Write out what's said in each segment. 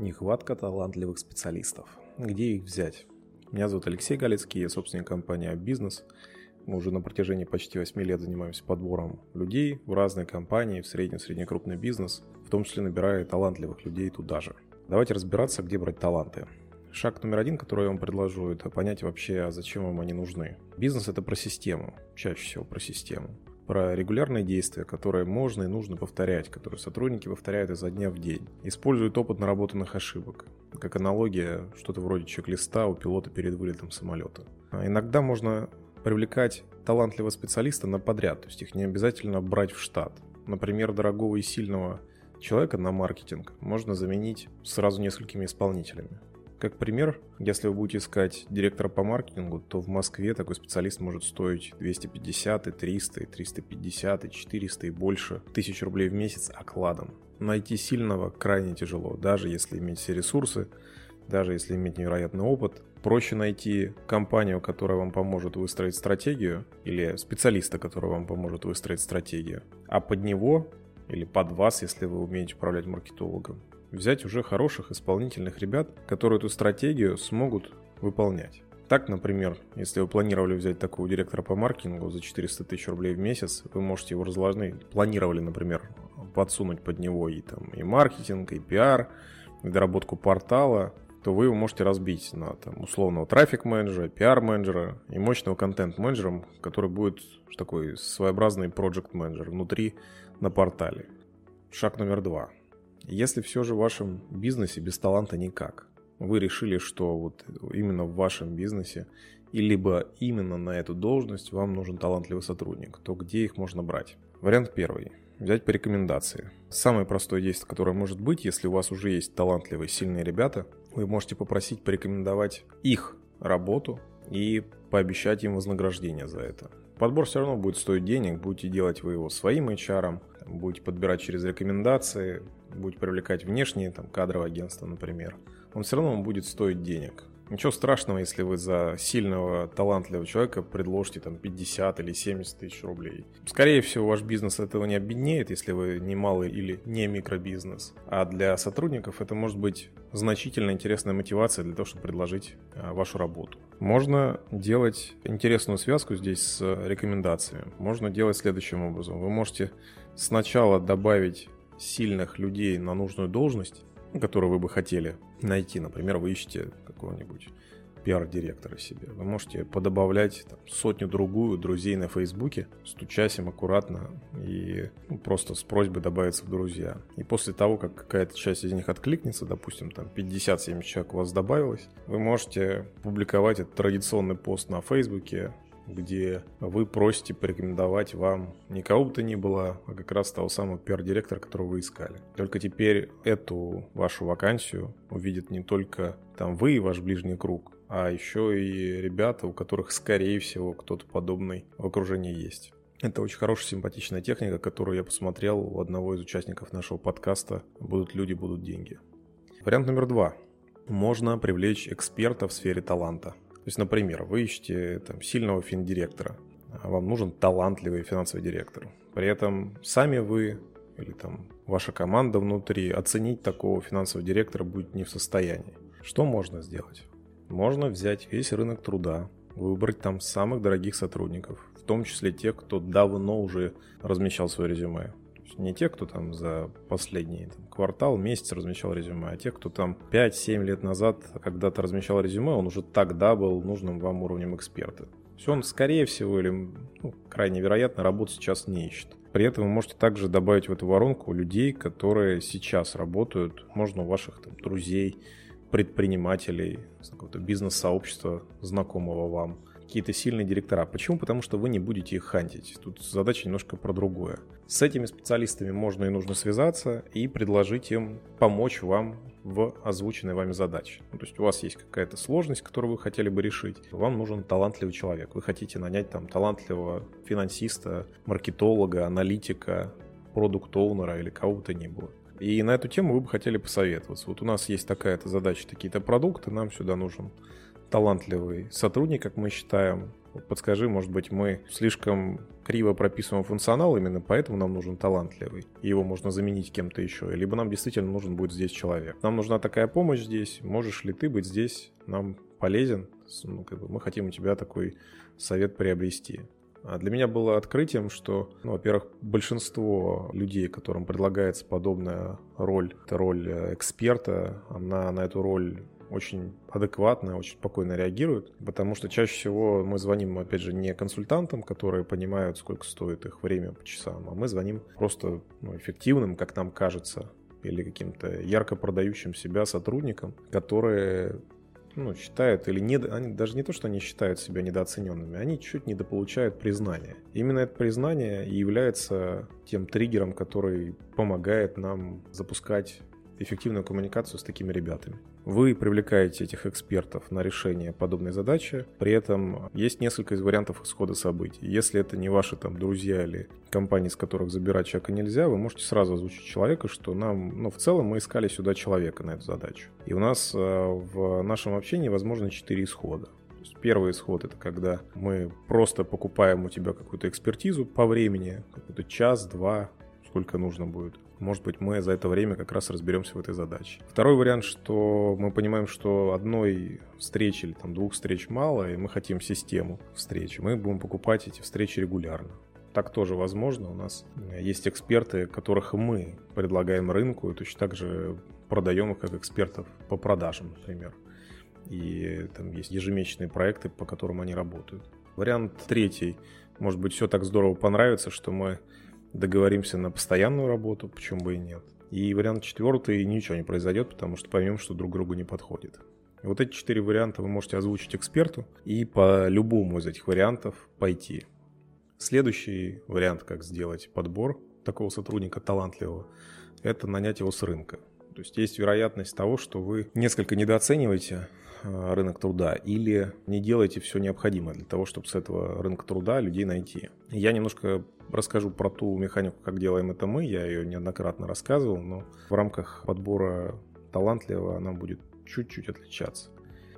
Нехватка талантливых специалистов. Где их взять? Меня зовут Алексей Галицкий, я собственник компании «Бизнес». Мы уже на протяжении почти 8 лет занимаемся подбором людей в разные компании, в средний, крупный бизнес, в том числе набирая талантливых людей туда же. Давайте разбираться, где брать таланты. Шаг номер один, который я вам предложу, это понять вообще, зачем вам они нужны. Бизнес – это про систему, чаще всего про систему про регулярные действия, которые можно и нужно повторять, которые сотрудники повторяют изо дня в день. Используют опыт наработанных ошибок. Как аналогия, что-то вроде чек-листа у пилота перед вылетом самолета. А иногда можно привлекать талантливого специалиста на подряд, то есть их не обязательно брать в штат. Например, дорогого и сильного человека на маркетинг можно заменить сразу несколькими исполнителями. Как пример, если вы будете искать директора по маркетингу, то в Москве такой специалист может стоить 250, и 300, и 350, и 400 и больше тысяч рублей в месяц окладом. Найти сильного крайне тяжело, даже если иметь все ресурсы, даже если иметь невероятный опыт. Проще найти компанию, которая вам поможет выстроить стратегию, или специалиста, который вам поможет выстроить стратегию, а под него или под вас, если вы умеете управлять маркетологом, взять уже хороших исполнительных ребят, которые эту стратегию смогут выполнять. Так, например, если вы планировали взять такого директора по маркетингу за 400 тысяч рублей в месяц, вы можете его разложить. Планировали, например, подсунуть под него и, там, и маркетинг, и пиар, и доработку портала, то вы его можете разбить на там, условного трафик-менеджера, пиар-менеджера и мощного контент-менеджера, который будет такой своеобразный проект-менеджер внутри на портале. Шаг номер два – если все же в вашем бизнесе без таланта никак, вы решили, что вот именно в вашем бизнесе и либо именно на эту должность вам нужен талантливый сотрудник, то где их можно брать? Вариант первый. Взять по рекомендации. Самое простое действие, которое может быть, если у вас уже есть талантливые, сильные ребята, вы можете попросить порекомендовать их работу и пообещать им вознаграждение за это. Подбор все равно будет стоить денег, будете делать вы его своим HR, будете подбирать через рекомендации, будете привлекать внешние, там, кадровое агентство, например, он все равно будет стоить денег. Ничего страшного, если вы за сильного, талантливого человека предложите там 50 или 70 тысяч рублей. Скорее всего, ваш бизнес этого не обеднеет, если вы не малый или не микробизнес. А для сотрудников это может быть значительно интересная мотивация для того, чтобы предложить а, вашу работу. Можно делать интересную связку здесь с рекомендациями. Можно делать следующим образом. Вы можете сначала добавить сильных людей на нужную должность, которую вы бы хотели найти. Например, вы ищете какого-нибудь пиар-директора себе. Вы можете подобавлять сотню-другую друзей на Фейсбуке, стучась им аккуратно и ну, просто с просьбой добавиться в друзья. И после того, как какая-то часть из них откликнется, допустим, там 50-70 человек у вас добавилось, вы можете публиковать этот традиционный пост на Фейсбуке, где вы просите порекомендовать вам не кого бы то ни было, а как раз того самого пиар-директора, которого вы искали. Только теперь эту вашу вакансию увидят не только там вы и ваш ближний круг, а еще и ребята, у которых, скорее всего, кто-то подобный в окружении есть. Это очень хорошая, симпатичная техника, которую я посмотрел у одного из участников нашего подкаста «Будут люди, будут деньги». Вариант номер два. Можно привлечь эксперта в сфере таланта – есть, например, вы ищете там, сильного финдиректора, а вам нужен талантливый финансовый директор. При этом сами вы или там ваша команда внутри оценить такого финансового директора будет не в состоянии. Что можно сделать? Можно взять весь рынок труда, выбрать там самых дорогих сотрудников, в том числе тех, кто давно уже размещал свое резюме не те, кто там за последний там, квартал, месяц размещал резюме, а те, кто там 5-7 лет назад когда-то размещал резюме, он уже тогда был нужным вам уровнем эксперта. Все он, скорее всего, или ну, крайне вероятно, работу сейчас не ищет. При этом вы можете также добавить в эту воронку людей, которые сейчас работают, можно у ваших там, друзей, предпринимателей, какого-то бизнес-сообщества, знакомого вам какие-то сильные директора. Почему? Потому что вы не будете их хантить. Тут задача немножко про другое. С этими специалистами можно и нужно связаться и предложить им помочь вам в озвученной вами задаче. Ну, то есть у вас есть какая-то сложность, которую вы хотели бы решить. Вам нужен талантливый человек. Вы хотите нанять там талантливого финансиста, маркетолога, аналитика, продукт-оунера или кого бы то ни было. И на эту тему вы бы хотели посоветоваться. Вот у нас есть такая-то задача, такие-то продукты, нам сюда нужен талантливый сотрудник, как мы считаем. Подскажи, может быть, мы слишком криво прописываем функционал, именно поэтому нам нужен талантливый, и его можно заменить кем-то еще, либо нам действительно нужен будет здесь человек. Нам нужна такая помощь здесь, можешь ли ты быть здесь, нам полезен, ну, как бы мы хотим у тебя такой совет приобрести. А для меня было открытием, что, ну, во-первых, большинство людей, которым предлагается подобная роль, это роль э, эксперта, она на эту роль очень адекватно, очень спокойно реагируют, потому что чаще всего мы звоним, опять же, не консультантам, которые понимают, сколько стоит их время по часам, а мы звоним просто ну, эффективным, как нам кажется, или каким-то ярко продающим себя сотрудникам, которые ну, считают или не, они даже не то, что они считают себя недооцененными, они чуть недополучают признания. Именно это признание и является тем триггером, который помогает нам запускать эффективную коммуникацию с такими ребятами. Вы привлекаете этих экспертов на решение подобной задачи, при этом есть несколько из вариантов исхода событий. Если это не ваши там друзья или компании, с которых забирать человека нельзя, вы можете сразу озвучить человека, что нам, ну, в целом мы искали сюда человека на эту задачу. И у нас э, в нашем общении возможно четыре исхода. Первый исход это когда мы просто покупаем у тебя какую-то экспертизу по времени, какой-то час, два, сколько нужно будет. Может быть, мы за это время как раз разберемся в этой задаче. Второй вариант, что мы понимаем, что одной встречи или там двух встреч мало, и мы хотим систему встреч. Мы будем покупать эти встречи регулярно. Так тоже возможно. У нас есть эксперты, которых мы предлагаем рынку, и точно так же продаем их как экспертов по продажам, например. И там есть ежемесячные проекты, по которым они работают. Вариант третий. Может быть, все так здорово понравится, что мы договоримся на постоянную работу, почему бы и нет. И вариант четвертый, ничего не произойдет, потому что поймем, что друг другу не подходит. Вот эти четыре варианта вы можете озвучить эксперту и по любому из этих вариантов пойти. Следующий вариант, как сделать подбор такого сотрудника талантливого, это нанять его с рынка. То есть есть вероятность того, что вы несколько недооцениваете рынок труда или не делаете все необходимое для того, чтобы с этого рынка труда людей найти. Я немножко расскажу про ту механику, как делаем это мы. Я ее неоднократно рассказывал, но в рамках подбора талантливого она будет чуть-чуть отличаться.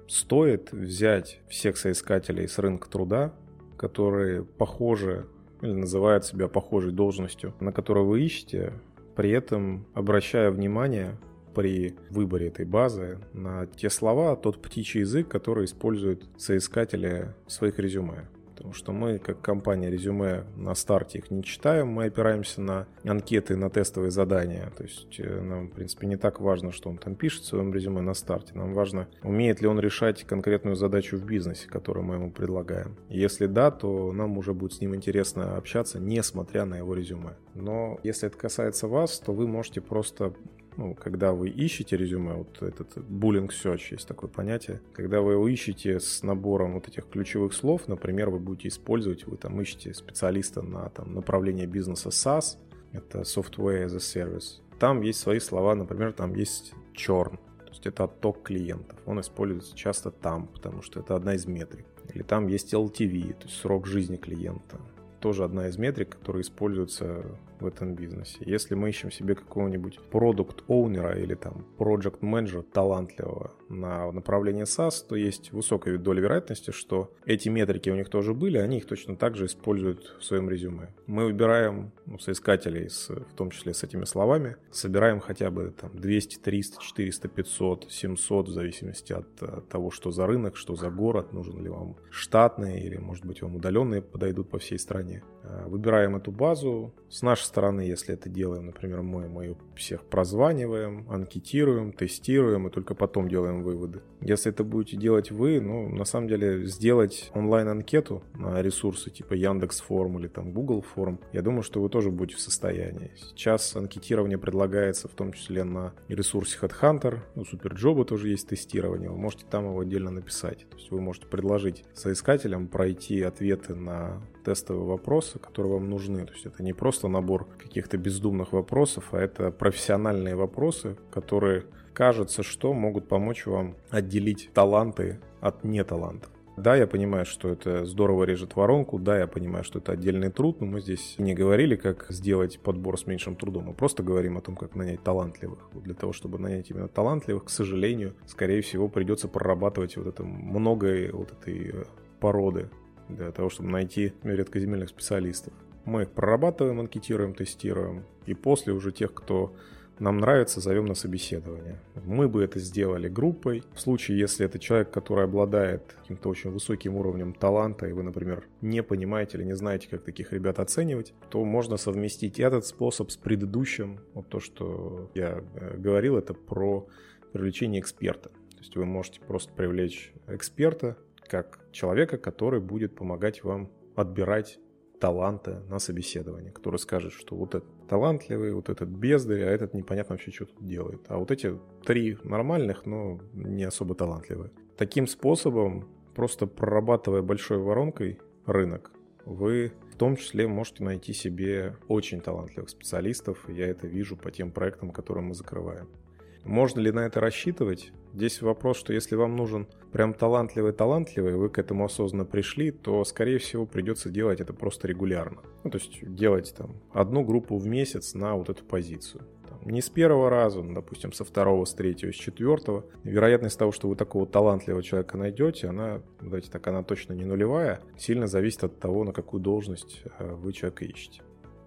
Стоит взять всех соискателей с рынка труда, которые похожи или называют себя похожей должностью, на которую вы ищете, при этом обращая внимание при выборе этой базы на те слова, тот птичий язык, который используют соискатели в своих резюме потому что мы, как компания резюме, на старте их не читаем, мы опираемся на анкеты, на тестовые задания. То есть э, нам, в принципе, не так важно, что он там пишет в своем резюме на старте. Нам важно, умеет ли он решать конкретную задачу в бизнесе, которую мы ему предлагаем. Если да, то нам уже будет с ним интересно общаться, несмотря на его резюме. Но если это касается вас, то вы можете просто ну, когда вы ищете резюме, вот этот bullying search есть такое понятие, когда вы его ищете с набором вот этих ключевых слов, например, вы будете использовать, вы там ищете специалиста на там, направление бизнеса SaaS, это Software as a Service, там есть свои слова, например, там есть churn, то есть это отток клиентов, он используется часто там, потому что это одна из метрик. Или там есть LTV, то есть срок жизни клиента. Тоже одна из метрик, которая используется в этом бизнесе. Если мы ищем себе какого-нибудь продукт оунера или там project менеджера талантливого на направление SaaS, то есть высокая доля вероятности, что эти метрики у них тоже были, они их точно так же используют в своем резюме. Мы выбираем ну, соискателей, с, в том числе с этими словами, собираем хотя бы там 200, 300, 400, 500, 700, в зависимости от, от того, что за рынок, что за город, нужен ли вам штатный или, может быть, вам удаленные подойдут по всей стране. Э, выбираем эту базу. С нашей стороны, если это делаем, например, мы, мы всех прозваниваем, анкетируем, тестируем и только потом делаем выводы. Если это будете делать вы, ну, на самом деле, сделать онлайн-анкету на ресурсы типа Яндекс Форм или там Google Форм, я думаю, что вы тоже будете в состоянии. Сейчас анкетирование предлагается в том числе на ресурсе Headhunter, у Суперджоба тоже есть тестирование, вы можете там его отдельно написать. То есть вы можете предложить соискателям пройти ответы на тестовые вопросы, которые вам нужны. То есть это не просто набор каких-то бездумных вопросов, а это профессиональные вопросы, которые, кажется, что могут помочь вам отделить таланты от неталантов. Да, я понимаю, что это здорово режет воронку, да, я понимаю, что это отдельный труд, но мы здесь не говорили, как сделать подбор с меньшим трудом, мы просто говорим о том, как нанять талантливых. Вот для того, чтобы нанять именно талантливых, к сожалению, скорее всего, придется прорабатывать вот это многое вот этой породы для того, чтобы найти редкоземельных специалистов. Мы их прорабатываем, анкетируем, тестируем, и после уже тех, кто нам нравится, зовем на собеседование. Мы бы это сделали группой. В случае, если это человек, который обладает каким-то очень высоким уровнем таланта, и вы, например, не понимаете или не знаете, как таких ребят оценивать, то можно совместить этот способ с предыдущим. Вот то, что я э, говорил, это про привлечение эксперта. То есть вы можете просто привлечь эксперта как человека, который будет помогать вам отбирать таланта на собеседование, который скажет, что вот этот талантливый, вот этот бездарь, а этот непонятно вообще, что тут делает. А вот эти три нормальных, но не особо талантливые. Таким способом, просто прорабатывая большой воронкой рынок, вы в том числе можете найти себе очень талантливых специалистов. Я это вижу по тем проектам, которые мы закрываем. Можно ли на это рассчитывать? Здесь вопрос, что если вам нужен прям талантливый-талантливый, вы к этому осознанно пришли, то, скорее всего, придется делать это просто регулярно. Ну, то есть делать там одну группу в месяц на вот эту позицию. Там, не с первого раза, ну, допустим, со второго, с третьего, с четвертого. Вероятность того, что вы такого талантливого человека найдете, она, давайте так, она точно не нулевая. Сильно зависит от того, на какую должность э, вы человека ищете.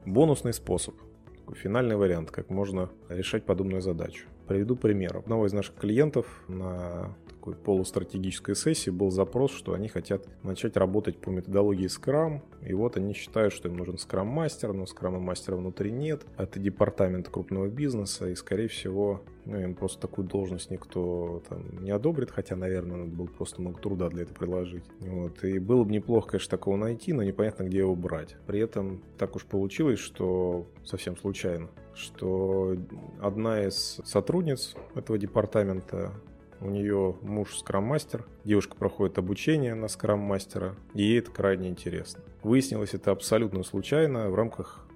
Бонусный способ – финальный вариант, как можно решать подобную задачу. Приведу пример. Одного из наших клиентов на такой полустратегической сессии был запрос, что они хотят начать работать по методологии Scrum, и вот они считают, что им нужен Scrum-мастер, но Scrum-мастера внутри нет, это департамент крупного бизнеса, и, скорее всего, ну, им просто такую должность никто там не одобрит, хотя, наверное, надо было просто много труда для этого приложить. Вот. И было бы неплохо, конечно, такого найти, но непонятно, где его брать. При этом так уж получилось, что совсем случайно, что одна из сотрудниц этого департамента у нее муж скрам-мастер, девушка проходит обучение на скрам-мастера, и ей это крайне интересно. Выяснилось это абсолютно случайно в рамках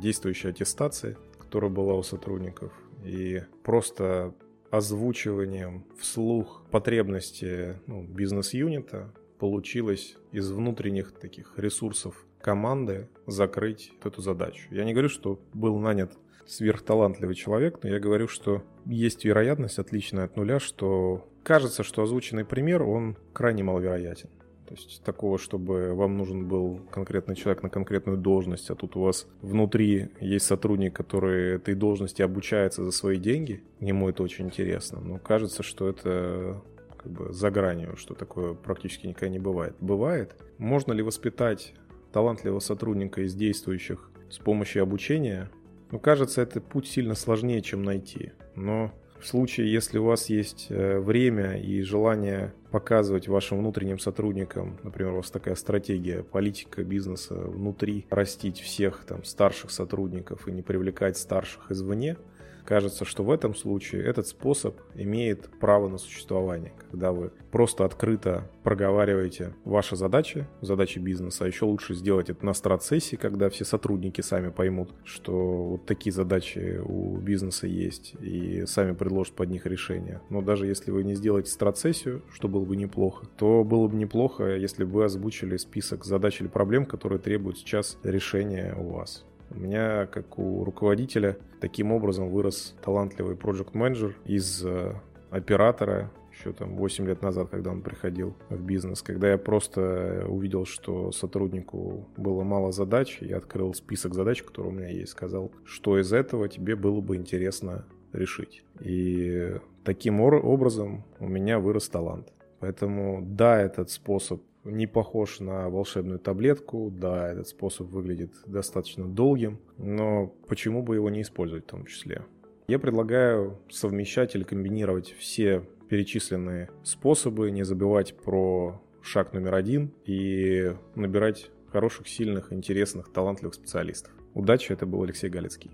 действующей аттестации, которая была у сотрудников. И просто озвучиванием вслух потребности ну, бизнес-юнита получилось из внутренних таких ресурсов команды закрыть эту задачу. Я не говорю, что был нанят сверхталантливый человек, но я говорю, что есть вероятность, отличная от нуля, что кажется, что озвученный пример, он крайне маловероятен. То есть такого, чтобы вам нужен был конкретный человек на конкретную должность, а тут у вас внутри есть сотрудник, который этой должности обучается за свои деньги, ему это очень интересно. Но кажется, что это как бы за гранью, что такое практически никогда не бывает. Бывает. Можно ли воспитать талантливого сотрудника из действующих с помощью обучения? Ну, кажется, это путь сильно сложнее, чем найти. Но в случае, если у вас есть э, время и желание показывать вашим внутренним сотрудникам, например, у вас такая стратегия, политика бизнеса внутри, растить всех там старших сотрудников и не привлекать старших извне – Кажется, что в этом случае этот способ имеет право на существование, когда вы просто открыто проговариваете ваши задачи, задачи бизнеса, а еще лучше сделать это на страт-сессии, когда все сотрудники сами поймут, что вот такие задачи у бизнеса есть, и сами предложат под них решение. Но даже если вы не сделаете страт-сессию, что было бы неплохо, то было бы неплохо, если бы вы озвучили список задач или проблем, которые требуют сейчас решения у вас. У меня, как у руководителя, таким образом вырос талантливый проект менеджер из э, оператора еще там 8 лет назад, когда он приходил в бизнес, когда я просто увидел, что сотруднику было мало задач, я открыл список задач, которые у меня есть, сказал, что из этого тебе было бы интересно решить. И таким образом у меня вырос талант. Поэтому да, этот способ не похож на волшебную таблетку. Да, этот способ выглядит достаточно долгим, но почему бы его не использовать в том числе? Я предлагаю совмещать или комбинировать все перечисленные способы, не забывать про шаг номер один и набирать хороших, сильных, интересных, талантливых специалистов. Удачи, это был Алексей Галицкий.